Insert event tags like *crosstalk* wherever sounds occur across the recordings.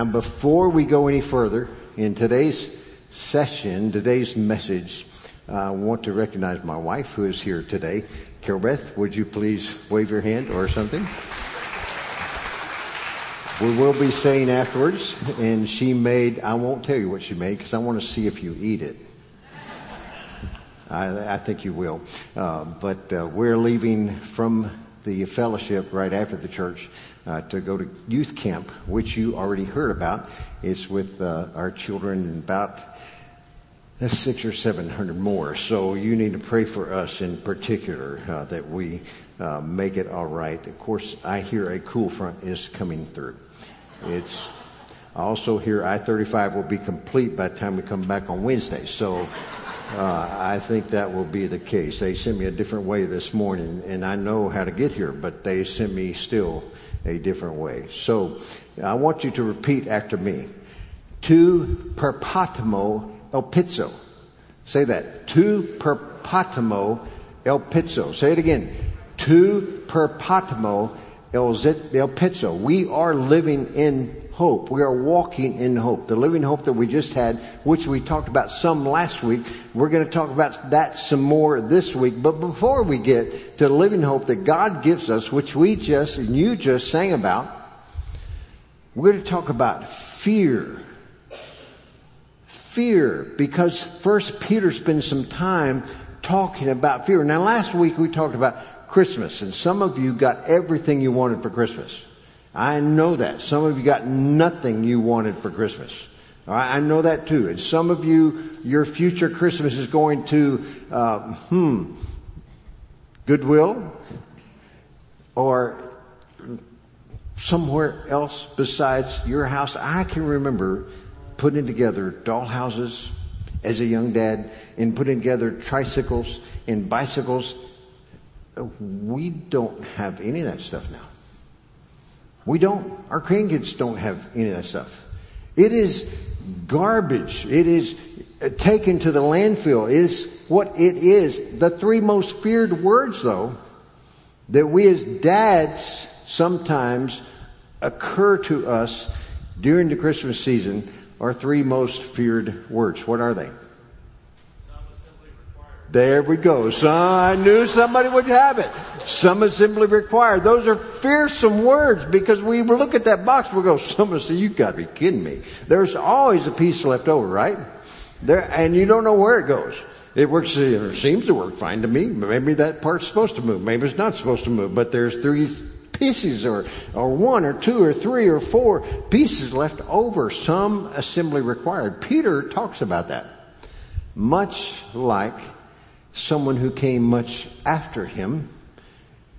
And before we go any further in today's session, today's message, I want to recognize my wife who is here today. Carol Beth, would you please wave your hand or something? We will be saying afterwards, and she made, I won't tell you what she made because I want to see if you eat it. I, I think you will. Uh, but uh, we're leaving from the fellowship right after the church uh, to go to youth camp, which you already heard about. It's with uh, our children about six or seven hundred more. So you need to pray for us in particular uh, that we uh, make it all right. Of course, I hear a cool front is coming through. It's also here I-35 will be complete by the time we come back on Wednesday. So uh, I think that will be the case. They sent me a different way this morning, and I know how to get here, but they sent me still a different way. So I want you to repeat after me. Tu perpatimo el pizzo. Say that. Tu perpatimo el pizzo. Say it again. Tu perpatimo el, el pizzo. We are living in hope. We are walking in hope. The living hope that we just had, which we talked about some last week, we're going to talk about that some more this week. But before we get to the living hope that God gives us, which we just, and you just sang about, we're going to talk about fear. Fear, because first Peter spends some time talking about fear. Now last week we talked about Christmas and some of you got everything you wanted for Christmas. I know that. Some of you got nothing you wanted for Christmas. I know that too. And some of you, your future Christmas is going to, uh, hmm, Goodwill or somewhere else besides your house. I can remember putting together doll houses as a young dad and putting together tricycles and bicycles. We don't have any of that stuff now. We don't. Our grandkids don't have any of that stuff. It is garbage. It is taken to the landfill. It is what it is. The three most feared words though, that we as dads sometimes occur to us during the Christmas season are three most feared words. What are they? There we go. So I knew somebody would have it. Some assembly required. Those are fearsome words because we look at that box, we go, someone say, you gotta be kidding me. There's always a piece left over, right? There, and you don't know where it goes. It works, it seems to work fine to me. Maybe that part's supposed to move. Maybe it's not supposed to move, but there's three pieces or, or one or two or three or four pieces left over. Some assembly required. Peter talks about that. Much like someone who came much after him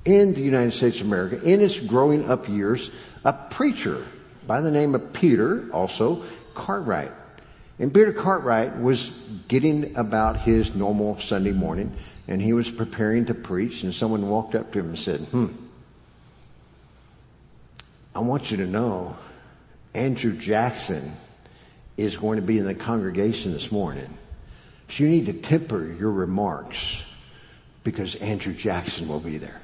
in the United States of America in his growing up years, a preacher by the name of Peter, also Cartwright. And Peter Cartwright was getting about his normal Sunday morning and he was preparing to preach and someone walked up to him and said, hmm, I want you to know Andrew Jackson is going to be in the congregation this morning. So you need to temper your remarks because Andrew Jackson will be there.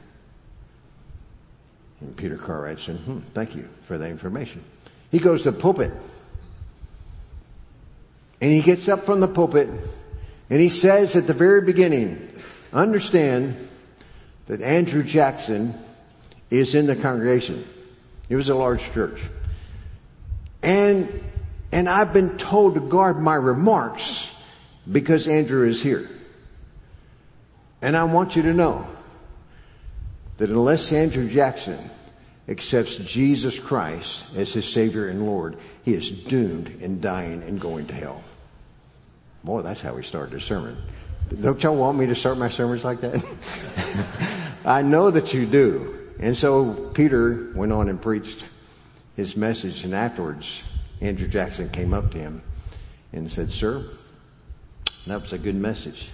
And Peter Cartwright said, hmm, thank you for that information. He goes to the pulpit. And he gets up from the pulpit and he says at the very beginning, understand that Andrew Jackson is in the congregation. It was a large church. And, and I've been told to guard my remarks because Andrew is here. And I want you to know that unless Andrew Jackson accepts Jesus Christ as his Savior and Lord, he is doomed in dying and going to hell. Boy, that's how we started a sermon. Don't y'all want me to start my sermons like that? *laughs* I know that you do. And so Peter went on and preached his message and afterwards Andrew Jackson came up to him and said, sir, that was a good message.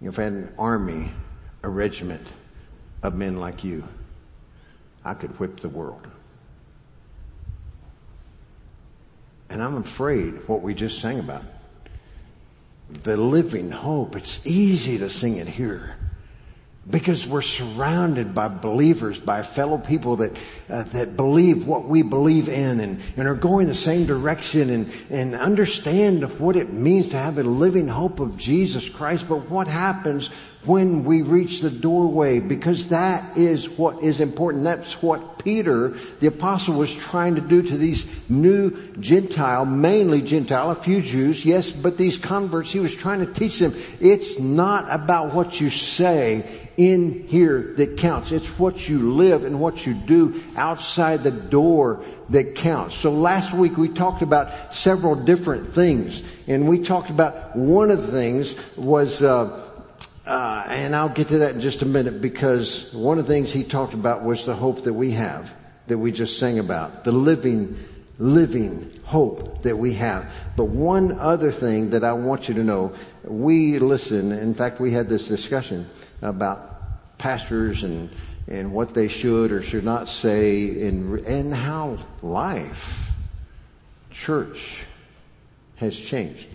If I had an army, a regiment of men like you, I could whip the world. And I'm afraid what we just sang about. The living hope. It's easy to sing it here. Because we're surrounded by believers, by fellow people that uh, that believe what we believe in, and, and are going the same direction, and and understand what it means to have a living hope of Jesus Christ. But what happens when we reach the doorway? Because that is what is important. That's what Peter, the apostle, was trying to do to these new Gentile, mainly Gentile, a few Jews, yes, but these converts. He was trying to teach them. It's not about what you say in here that counts. It's what you live and what you do outside the door that counts. So last week we talked about several different things and we talked about one of the things was, uh, uh, and I'll get to that in just a minute because one of the things he talked about was the hope that we have that we just sang about. The living, living hope that we have. But one other thing that I want you to know, we listen, in fact we had this discussion about pastors and and what they should or should not say and and how life church has changed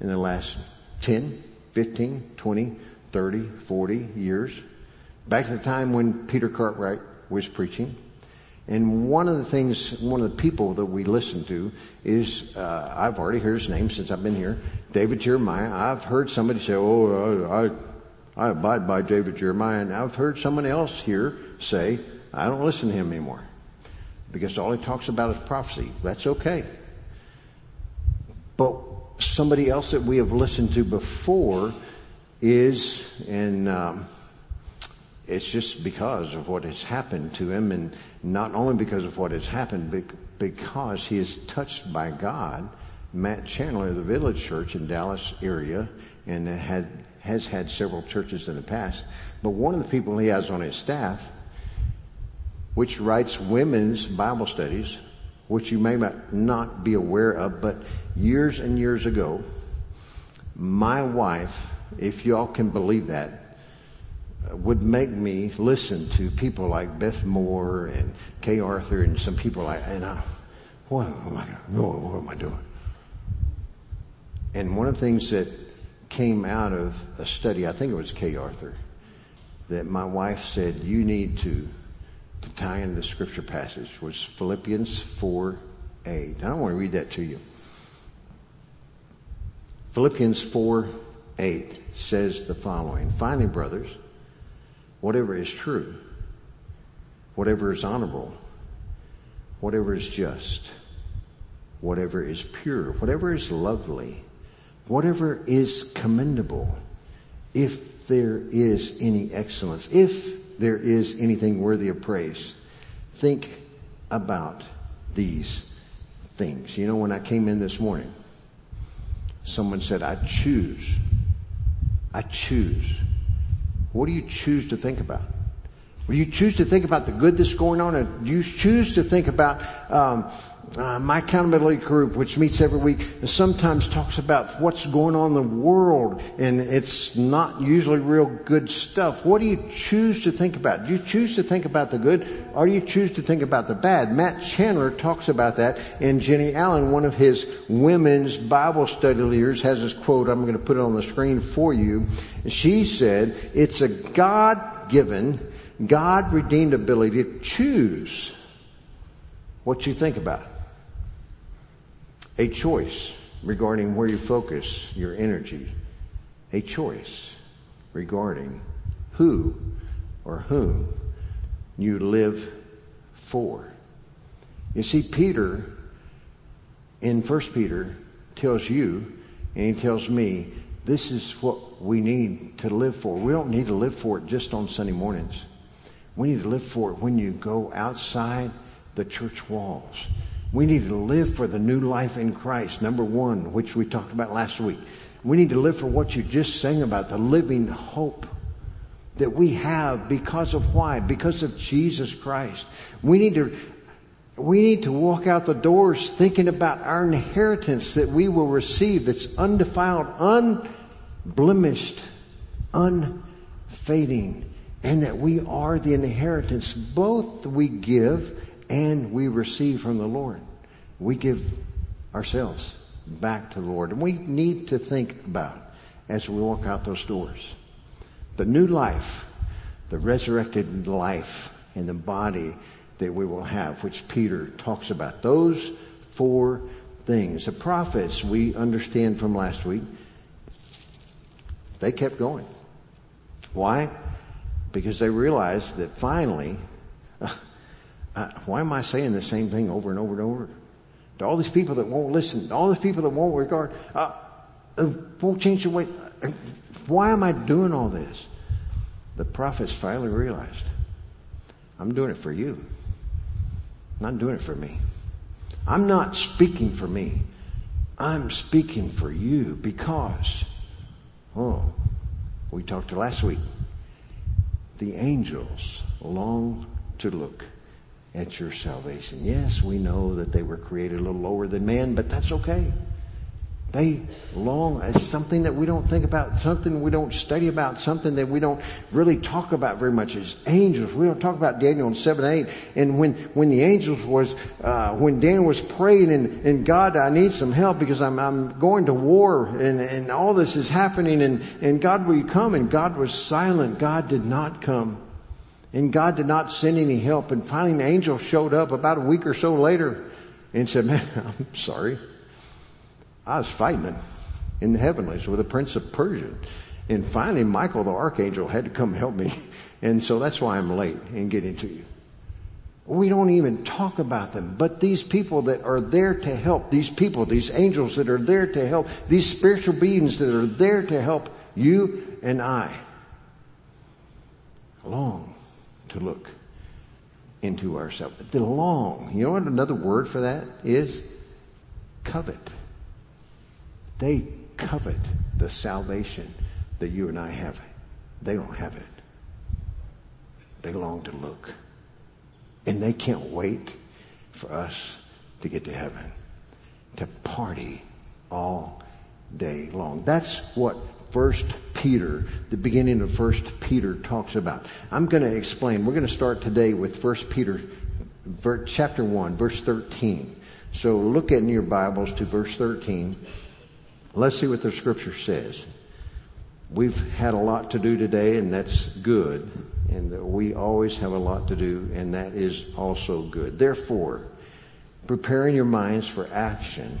in the last 10, 15, 20, 30, 40 years. Back to the time when Peter Cartwright was preaching. And one of the things, one of the people that we listen to is, uh, I've already heard his name since I've been here, David Jeremiah. I've heard somebody say, oh, I, I abide by David Jeremiah. And I've heard someone else here say, I don't listen to him anymore. Because all he talks about is prophecy. That's okay. But somebody else that we have listened to before is, and um, it's just because of what has happened to him, and not only because of what has happened, but because he is touched by God. Matt Chandler of the Village Church in Dallas area, and had has had several churches in the past, but one of the people he has on his staff, which writes women's Bible studies, which you may not be aware of, but years and years ago, my wife, if y'all can believe that, would make me listen to people like Beth Moore and Kay Arthur and some people like, and I, what am I, what am I doing? And one of the things that came out of a study, I think it was Kay Arthur, that my wife said, you need to, to tie in the scripture passage, was Philippians 4, 8. I don't want to read that to you. Philippians 4, 8 says the following, finally brothers, whatever is true, whatever is honorable, whatever is just, whatever is pure, whatever is lovely, whatever is commendable, if there is any excellence, if there is anything worthy of praise, think about these things. You know, when I came in this morning, someone said, I choose. I choose. What do you choose to think about? Do you choose to think about the good that's going on, or do you choose to think about um, uh, my accountability group, which meets every week, sometimes talks about what's going on in the world, and it's not usually real good stuff. What do you choose to think about? Do you choose to think about the good, or do you choose to think about the bad? Matt Chandler talks about that, and Jennie Allen, one of his women's Bible study leaders, has this quote. I'm going to put it on the screen for you. She said, "It's a God-given, God-redeemed ability to choose." what you think about a choice regarding where you focus your energy, a choice regarding who or whom you live for. You see, Peter in First Peter tells you and he tells me this is what we need to live for. We don't need to live for it just on Sunday mornings. We need to live for it when you go outside the church walls. We need to live for the new life in Christ, number one, which we talked about last week. We need to live for what you just sang about, the living hope that we have because of why? Because of Jesus Christ. We need to, we need to walk out the doors thinking about our inheritance that we will receive that's undefiled, unblemished, unfading, and that we are the inheritance both we give and we receive from the Lord. We give ourselves back to the Lord. And we need to think about as we walk out those doors. The new life the resurrected life and the body that we will have, which Peter talks about. Those four things. The prophets, we understand from last week, they kept going. Why? Because they realized that finally, *laughs* uh, why am I saying the same thing over and over and over? To all these people that won't listen, all these people that won't regard, uh, uh won't change the way. Uh, why am I doing all this? The prophets finally realized, I'm doing it for you. I'm not doing it for me. I'm not speaking for me. I'm speaking for you because, oh, we talked last week. The angels long to look at your salvation. Yes, we know that they were created a little lower than man, but that's okay. They long, it's something that we don't think about, something we don't study about, something that we don't really talk about very much is angels. We don't talk about Daniel in 7 8. And when, when the angels was, uh, when Daniel was praying and, and God, I need some help because I'm, I'm going to war and, and all this is happening and, and God, will you come? And God was silent. God did not come. And God did not send any help. And finally the angel showed up about a week or so later and said, man, *laughs* I'm sorry. I was fighting in the heavenlies with the prince of Persia. And finally Michael the archangel had to come help me. *laughs* And so that's why I'm late in getting to you. We don't even talk about them, but these people that are there to help, these people, these angels that are there to help, these spiritual beings that are there to help you and I long to look into ourselves. The long, you know what another word for that is? Covet. They covet the salvation that you and I have. They don't have it. They long to look. And they can't wait for us to get to heaven. To party all day long. That's what First Peter, the beginning of First Peter talks about. I'm going to explain. We're going to start today with First Peter, chapter one, verse 13. So look in your Bibles to verse 13 Let's see what the scripture says. We've had a lot to do today and that's good. And we always have a lot to do and that is also good. Therefore, preparing your minds for action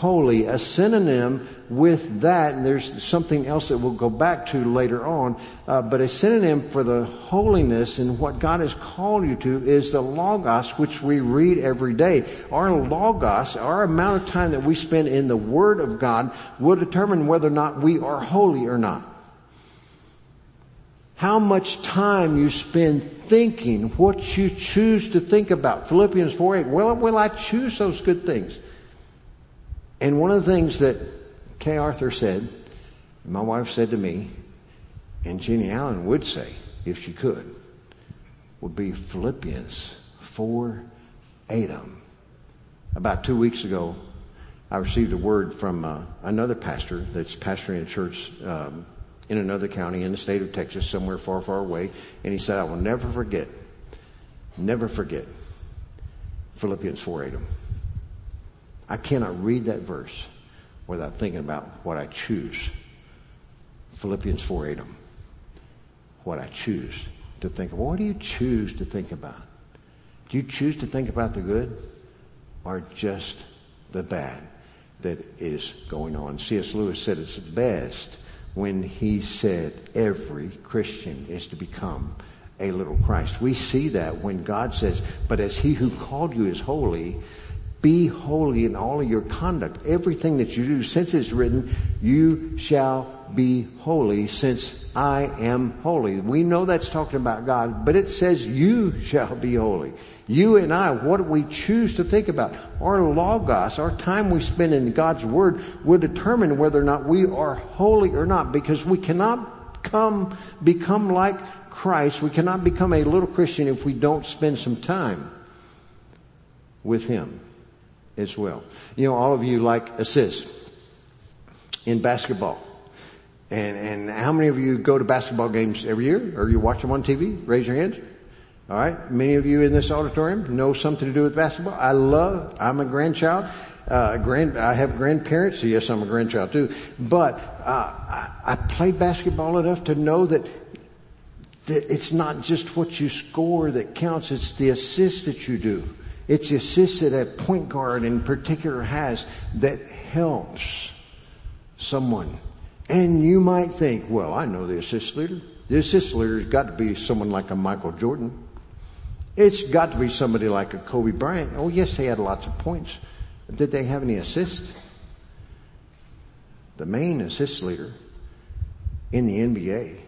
holy. A synonym with that, and there's something else that we'll go back to later on, uh, but a synonym for the holiness and what God has called you to is the Logos, which we read every day. Our Logos, our amount of time that we spend in the Word of God will determine whether or not we are holy or not how much time you spend thinking what you choose to think about. Philippians 4 8, well, will I choose those good things? And one of the things that Kay Arthur said, my wife said to me, and Jennie Allen would say, if she could, would be Philippians 4 8. About two weeks ago, I received a word from uh, another pastor that's pastoring a church um, in another county in the state of Texas, somewhere far, far away. And he said, I will never forget, never forget Philippians 4 8. I cannot read that verse without thinking about what I choose. Philippians 4 8. What I choose to think of. What do you choose to think about? Do you choose to think about the good or just the bad that is going on? C.S. Lewis said it's best when he said every Christian is to become a little Christ. We see that when God says, but as he who called you is holy, be holy in all of your conduct. Everything that you do, since it's written, you shall be holy since I am holy. We know that's talking about God, but it says you shall be holy. You and I, what do we choose to think about? Our logos, our time we spend in God's Word will determine whether or not we are holy or not because we cannot come, become like Christ. We cannot become a little Christian if we don't spend some time with him as well. You know, all of you like assists in basketball. And, and how many of you go to basketball games every year or you watch them on TV? Raise your hands. All right. Many of you in this auditorium know something to do with basketball. I love, I'm a grandchild. Uh, grand, I have grandparents. So yes, I'm a grandchild too. But, uh, I, I played basketball enough to know that, that it's not just what you score that counts. It's the assists that you do. It's the assists that a point guard in particular has that helps someone. And you might think, well, I know the assist leader. The assist leader's got to be someone like a Michael Jordan. It's got to be somebody like a Kobe Bryant. Oh yes, they had lots of points. Did they have any assists? The main assist leader in the NBA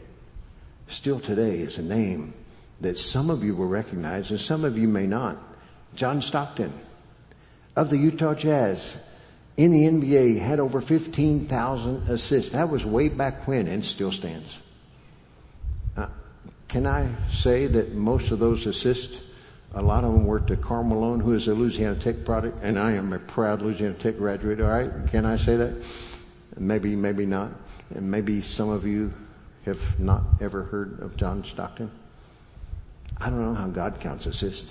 still today is a name that some of you will recognize and some of you may not. John Stockton of the Utah Jazz in the NBA had over 15,000 assists. That was way back when and still stands. Uh, can I say that most of those assists, a lot of them were to Karl Malone, who is a Louisiana Tech product, and I am a proud Louisiana Tech graduate, alright? Can I say that? Maybe, maybe not. And maybe some of you have not ever heard of John Stockton. I don't know how God counts assists.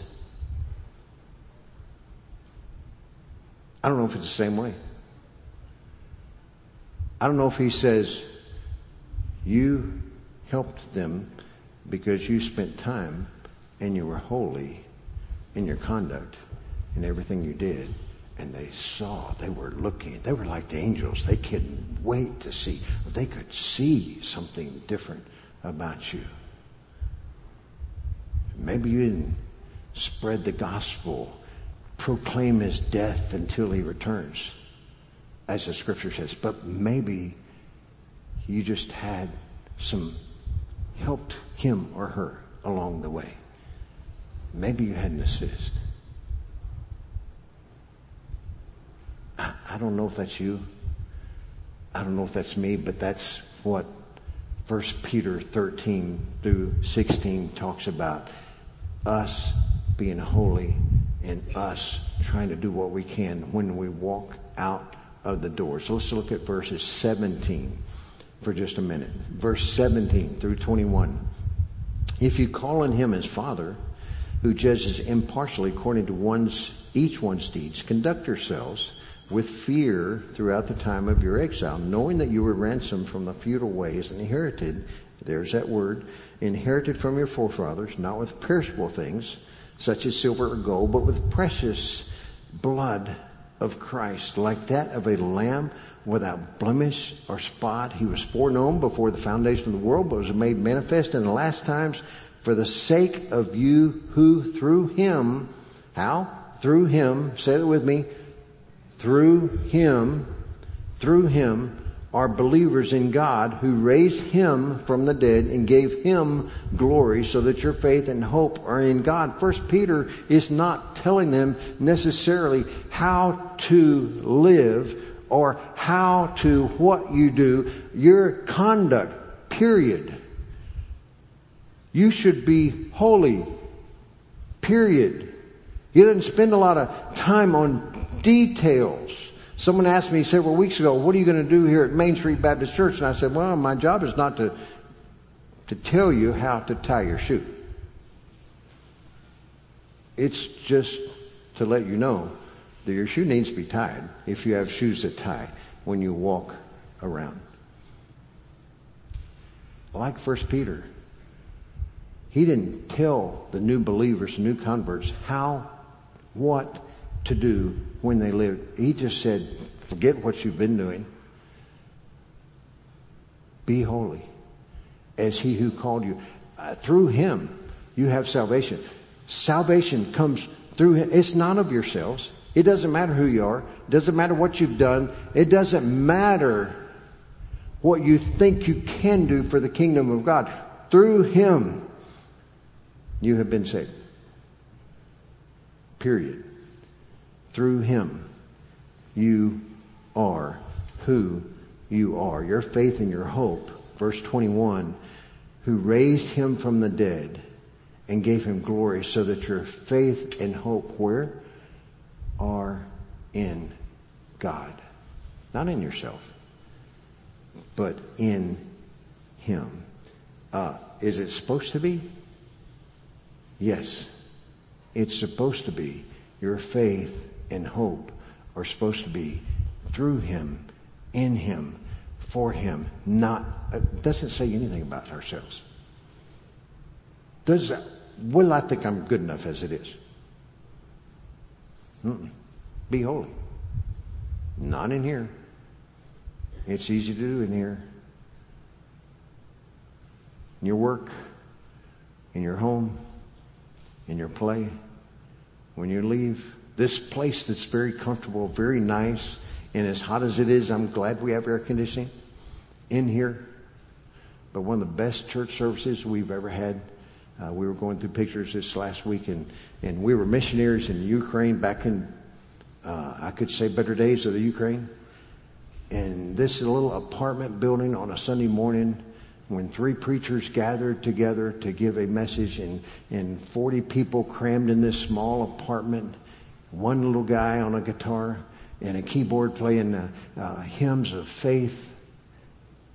I don't know if it's the same way. I don't know if he says, you helped them because you spent time and you were holy in your conduct and everything you did. And they saw, they were looking, they were like the angels. They couldn't wait to see, they could see something different about you. Maybe you didn't spread the gospel proclaim his death until he returns, as the scripture says. But maybe you just had some helped him or her along the way. Maybe you had an assist. I, I don't know if that's you. I don't know if that's me, but that's what First Peter 13 through 16 talks about. Us being holy and us trying to do what we can when we walk out of the door. So let's look at verses 17 for just a minute. Verse 17 through 21. If you call on him as father, who judges impartially according to one's, each one's deeds, conduct yourselves with fear throughout the time of your exile, knowing that you were ransomed from the futile ways and inherited, there's that word, inherited from your forefathers, not with perishable things, such as silver or gold, but with precious blood of Christ, like that of a lamb without blemish or spot. He was foreknown before the foundation of the world, but was made manifest in the last times for the sake of you who through him, how? Through him, say it with me, through him, through him are believers in God who raised him from the dead and gave him glory so that your faith and hope are in God. First Peter is not telling them necessarily how to live or how to what you do. Your conduct, period. You should be holy, period. He doesn't spend a lot of time on details. Someone asked me several weeks ago, what are you going to do here at Main Street Baptist Church? And I said, well, my job is not to, to tell you how to tie your shoe. It's just to let you know that your shoe needs to be tied if you have shoes that tie when you walk around. Like First Peter, he didn't tell the new believers, new converts, how, what to do when they lived. He just said, forget what you've been doing. Be holy as he who called you. Uh, through him, you have salvation. Salvation comes through him. It's not of yourselves. It doesn't matter who you are. It doesn't matter what you've done. It doesn't matter what you think you can do for the kingdom of God. Through him, you have been saved. Period. Through him, you are who you are. Your faith and your hope, verse 21, who raised him from the dead and gave him glory so that your faith and hope where? are in God. Not in yourself, but in Him. Uh, is it supposed to be? Yes. It's supposed to be. Your faith and hope are supposed to be through Him, in Him, for Him, not, it doesn't say anything about ourselves. Does well, I think I'm good enough as it is. Mm-mm. Be holy. Not in here. It's easy to do in here. In your work, in your home, in your play, when you leave. This place that's very comfortable, very nice, and as hot as it is, I'm glad we have air conditioning in here. But one of the best church services we've ever had. Uh, we were going through pictures this last week, and and we were missionaries in Ukraine back in uh, I could say better days of the Ukraine. And this little apartment building on a Sunday morning when three preachers gathered together to give a message and, and 40 people crammed in this small apartment, one little guy on a guitar and a keyboard playing uh, uh, hymns of faith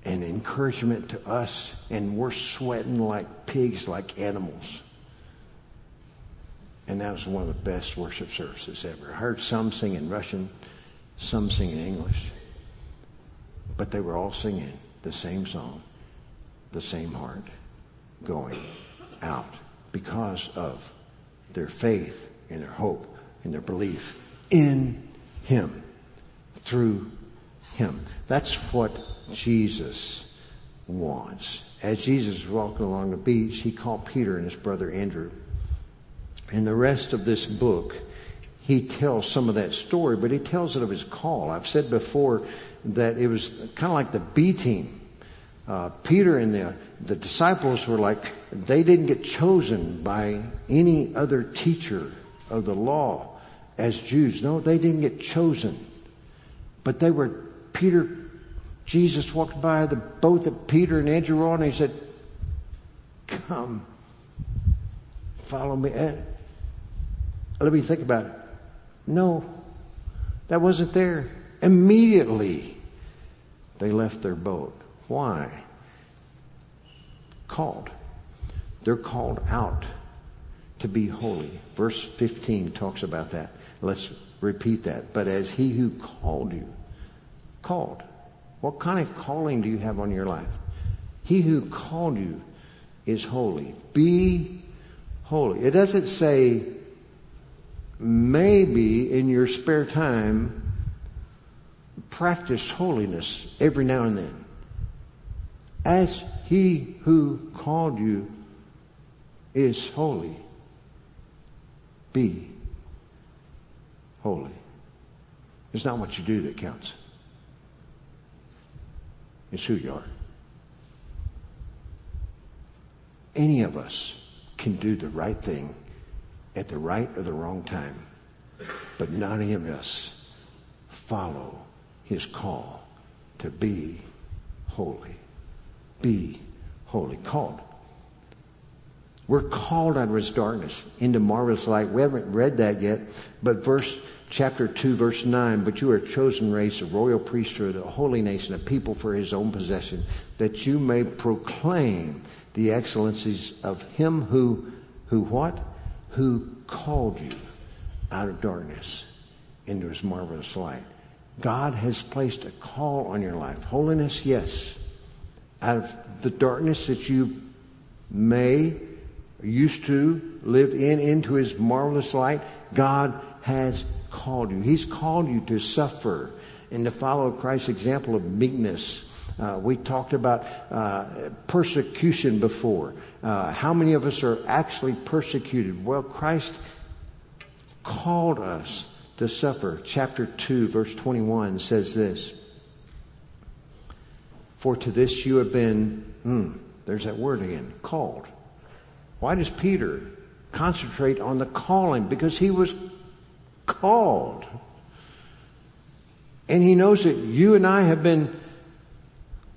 and encouragement to us and we're sweating like pigs, like animals. And that was one of the best worship services ever. I heard some sing in Russian, some sing in English, but they were all singing the same song, the same heart, going out because of their faith and their hope and their belief in Him, through Him. That's what Jesus wants. As Jesus was walking along the beach, He called Peter and his brother Andrew in the rest of this book, he tells some of that story, but he tells it of his call. I've said before that it was kind of like the B team. Uh, Peter and the, the disciples were like, they didn't get chosen by any other teacher of the law as Jews. No, they didn't get chosen. But they were, Peter, Jesus walked by the boat that Peter and Andrew were on and he said, come, follow me. Let me think about it. No, that wasn't there. Immediately, they left their boat. Why? Called. They're called out to be holy. Verse 15 talks about that. Let's repeat that. But as he who called you, called. What kind of calling do you have on your life? He who called you is holy. Be holy. It doesn't say maybe in your spare time, practice holiness every now and then. As he who called you is holy, be holy. It's not what you do that counts. It's who you are. Any of us can do the right thing at the right or the wrong time. But none of us follow his call to be holy. Be holy. Called. We're called out of his darkness into marvelous light. We haven't read that yet, but verse, chapter 2 verse 9, but you are a chosen race, a royal priesthood, a holy nation, a people for his own possession, that you may proclaim the excellencies of him who, who what? who called you out of darkness into his marvelous light. God has placed a call on your life. Holiness, yes. Out of the darkness that you may used to live in into his marvelous light, God has called you. He's called you to suffer and to follow Christ's example of meekness uh, we talked about uh, persecution before. Uh, how many of us are actually persecuted? Well, Christ called us to suffer. Chapter 2 verse 21 says this. For to this you have been, mm, there's that word again, called. Why does Peter concentrate on the calling? Because he was called. And he knows that you and I have been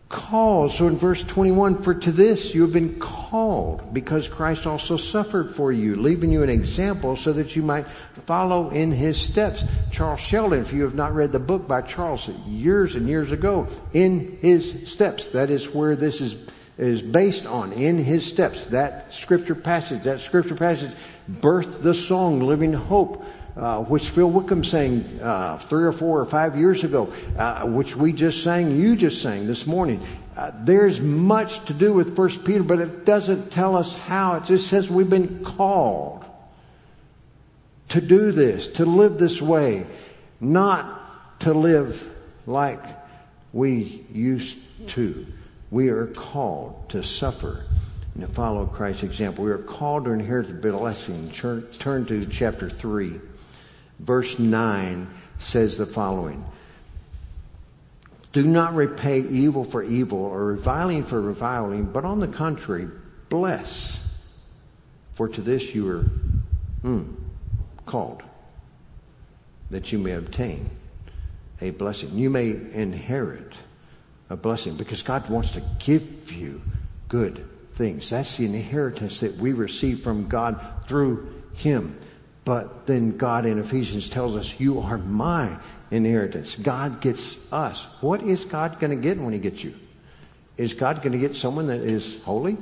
called. So in verse 21, for to this you have been called because Christ also suffered for you, leaving you an example so that you might follow in his steps. Charles Sheldon, if you have not read the book by Charles years and years ago, in his steps, that is where this is is based on in his steps. That scripture passage, that scripture passage birthed the song Living Hope uh, which Phil Wickham sang uh, three or four or five years ago, uh, which we just sang, you just sang this morning. Uh, there's much to do with First Peter, but it doesn't tell us how. It just says we've been called to do this, to live this way, not to live like we used to. We are called to suffer and to follow Christ's example. We are called to inherit the blessing. Turn to chapter 3 verse 9 says the following. Do not repay evil for evil or reviling for reviling, but on the contrary, bless. For to this you are mm, called, that you may obtain a blessing. You may inherit a blessing because God wants to give you good things. That's the inheritance that we receive from God through Him. But then God in Ephesians tells us, you are my inheritance. God gets us. What is God going to get when he gets you? Is God going to get someone that is holy?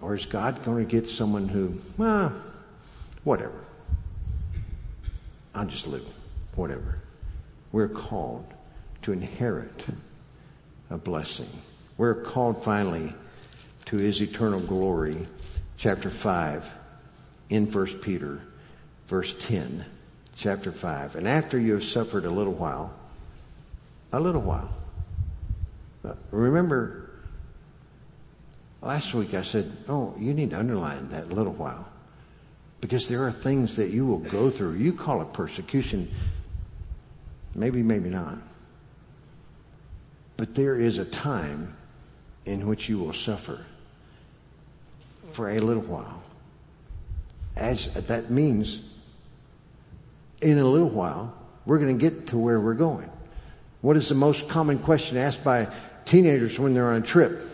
Or is God going to get someone who, well, whatever. I'll just live. Whatever. We're called to inherit a blessing. We're called finally to his eternal glory. Chapter 5 in 1 Peter verse 10, chapter 5. And after you have suffered a little while, a little while. Uh, remember, last week I said, oh, you need to underline that little while. Because there are things that you will go through. You call it persecution. Maybe, maybe not. But there is a time in which you will suffer for a little while as that means in a little while, we're going to get to where we're going. What is the most common question asked by teenagers when they're on a trip?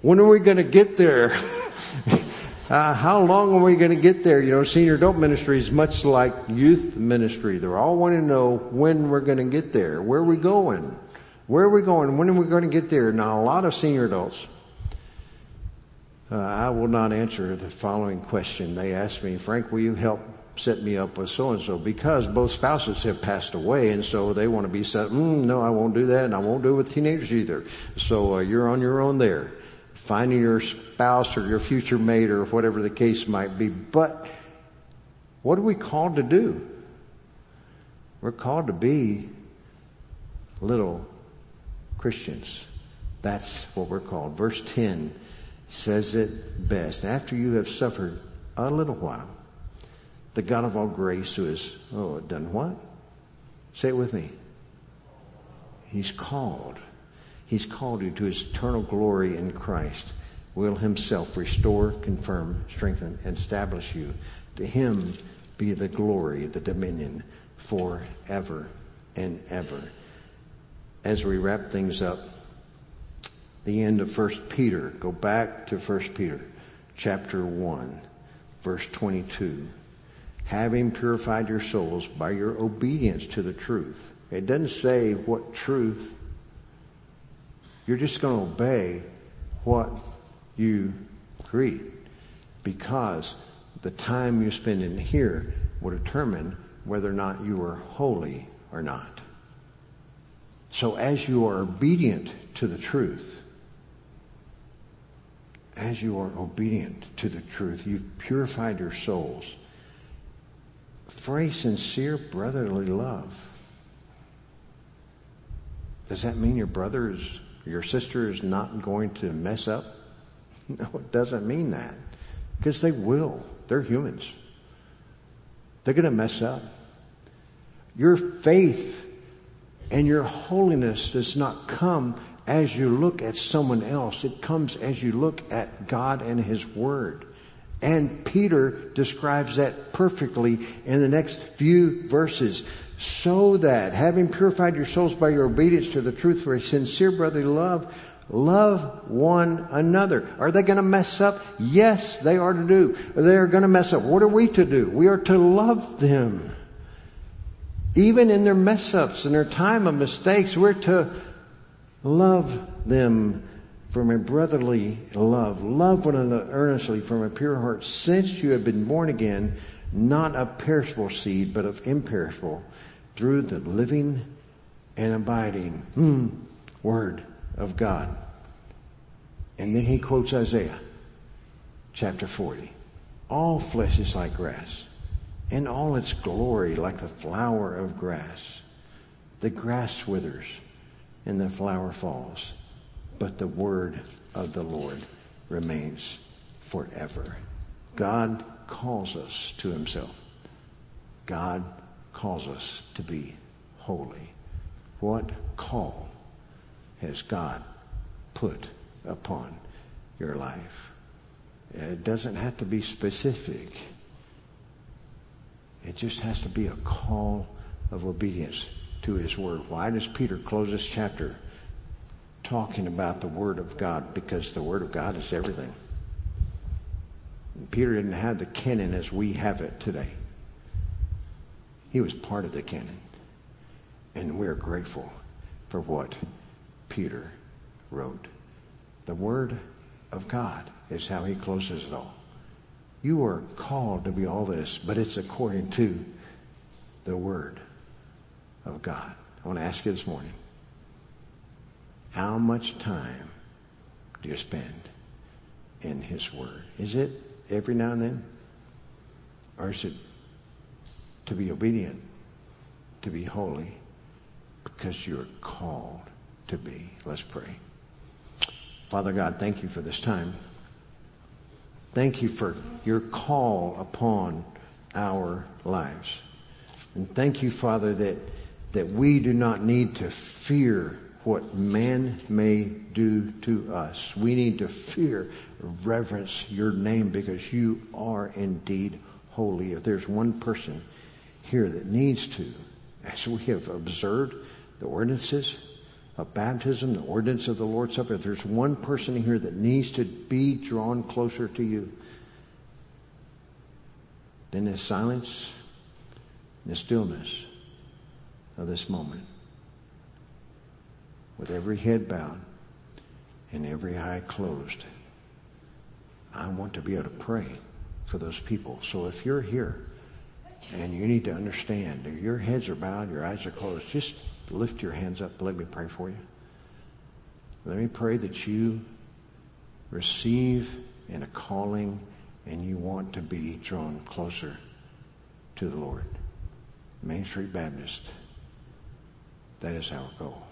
When are we going to get there? *laughs* uh, how long are we going to get there? You know, senior adult ministry is much like youth ministry. They're all wanting to know when we're going to get there. Where are we going? Where are we going? When are we going to get there? Now, a lot of senior adults uh, I will not answer the following question. They asked me, Frank, will you help set me up with so and so? Because both spouses have passed away, and so they want to be set. Mm, no, I won't do that, and I won't do it with teenagers either. So uh, you're on your own there, finding your spouse or your future mate or whatever the case might be. But what are we called to do? We're called to be little Christians. That's what we're called. Verse 10 says it best. After you have suffered a little while, the God of all grace who is, oh, done what? Say it with me. He's called. He's called you to his eternal glory in Christ. Will himself restore, confirm, strengthen, and establish you. To him be the glory, the dominion forever and ever. As we wrap things up, the end of 1 Peter. Go back to 1 Peter chapter 1 verse 22. Having purified your souls by your obedience to the truth. It doesn't say what truth. You're just going to obey what you read because the time you spend in here will determine whether or not you are holy or not. So as you are obedient to the truth, as you are obedient to the truth, you've purified your souls for a sincere brotherly love. Does that mean your brother is, your sister is not going to mess up? *laughs* No, it doesn't mean that. Because they will. They're humans. They're going to mess up. Your faith and your holiness does not come as you look at someone else. It comes as you look at God and His Word. And Peter describes that perfectly in the next few verses. So that having purified your souls by your obedience to the truth for a sincere brotherly love, love one another. Are they going to mess up? Yes, they are to do. They are going to mess up. What are we to do? We are to love them. Even in their mess ups and their time of mistakes, we're to love them from a brotherly love. Love one another earnestly from a pure heart since you have been born again, not of perishable seed, but of imperishable through the living and abiding mm, word of God. And then he quotes Isaiah chapter 40. All flesh is like grass and all its glory like the flower of grass. The grass withers and the flower falls but the word of the Lord remains forever. God calls us to himself. God calls us to be holy. What call has God put upon your life? It doesn't have to be specific. It just has to be a call of obedience to his word. Why does Peter close this chapter talking about the Word of God because the Word of God is everything. Peter didn't have the canon as we have it today. He was part of the canon. And we're grateful for what Peter wrote. The Word of God is how he closes it all. You are called to be all this, but it's according to the Word of God. I want to ask you this morning, how much time do you spend in His Word? Is it every now and then? Or is it to be obedient, to be holy, because you're called to be? Let's pray. Father God, thank you for this time. Thank you for your call upon our lives. And thank you, Father, that, that we do not need to fear what man may do to us. We need to fear, reverence your name because you are indeed holy. If there's one person here that needs to, as we have observed the ordinances of baptism, the ordinance of the Lord's Supper, if there's one person here that needs to be drawn closer to you, then the silence, the stillness of this moment with every head bowed and every eye closed. I want to be able to pray for those people. So if you're here and you need to understand, if your heads are bowed, your eyes are closed, just lift your hands up. Let me pray for you. Let me pray that you receive in a calling and you want to be drawn closer to the Lord. Main Street Baptist, that is our goal.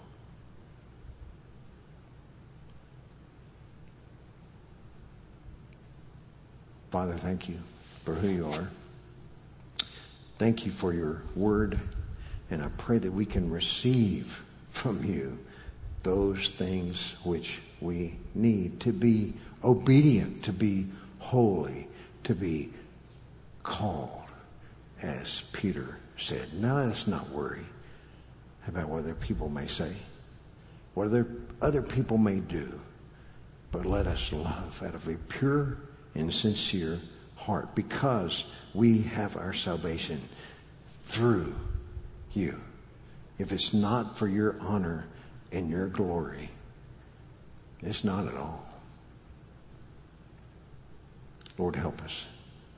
Father, thank you for who you are. Thank you for your word. And I pray that we can receive from you those things which we need to be obedient, to be holy, to be called, as Peter said. Now let us not worry about what other people may say, what other, other people may do, but let us love out of a pure and sincere heart because we have our salvation through you. If it's not for your honor and your glory, it's not at all. Lord, help us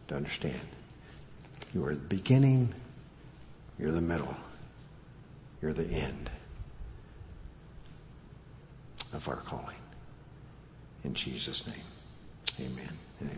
to understand. You are the beginning, you're the middle, you're the end of our calling. In Jesus' name. Amen. Amen.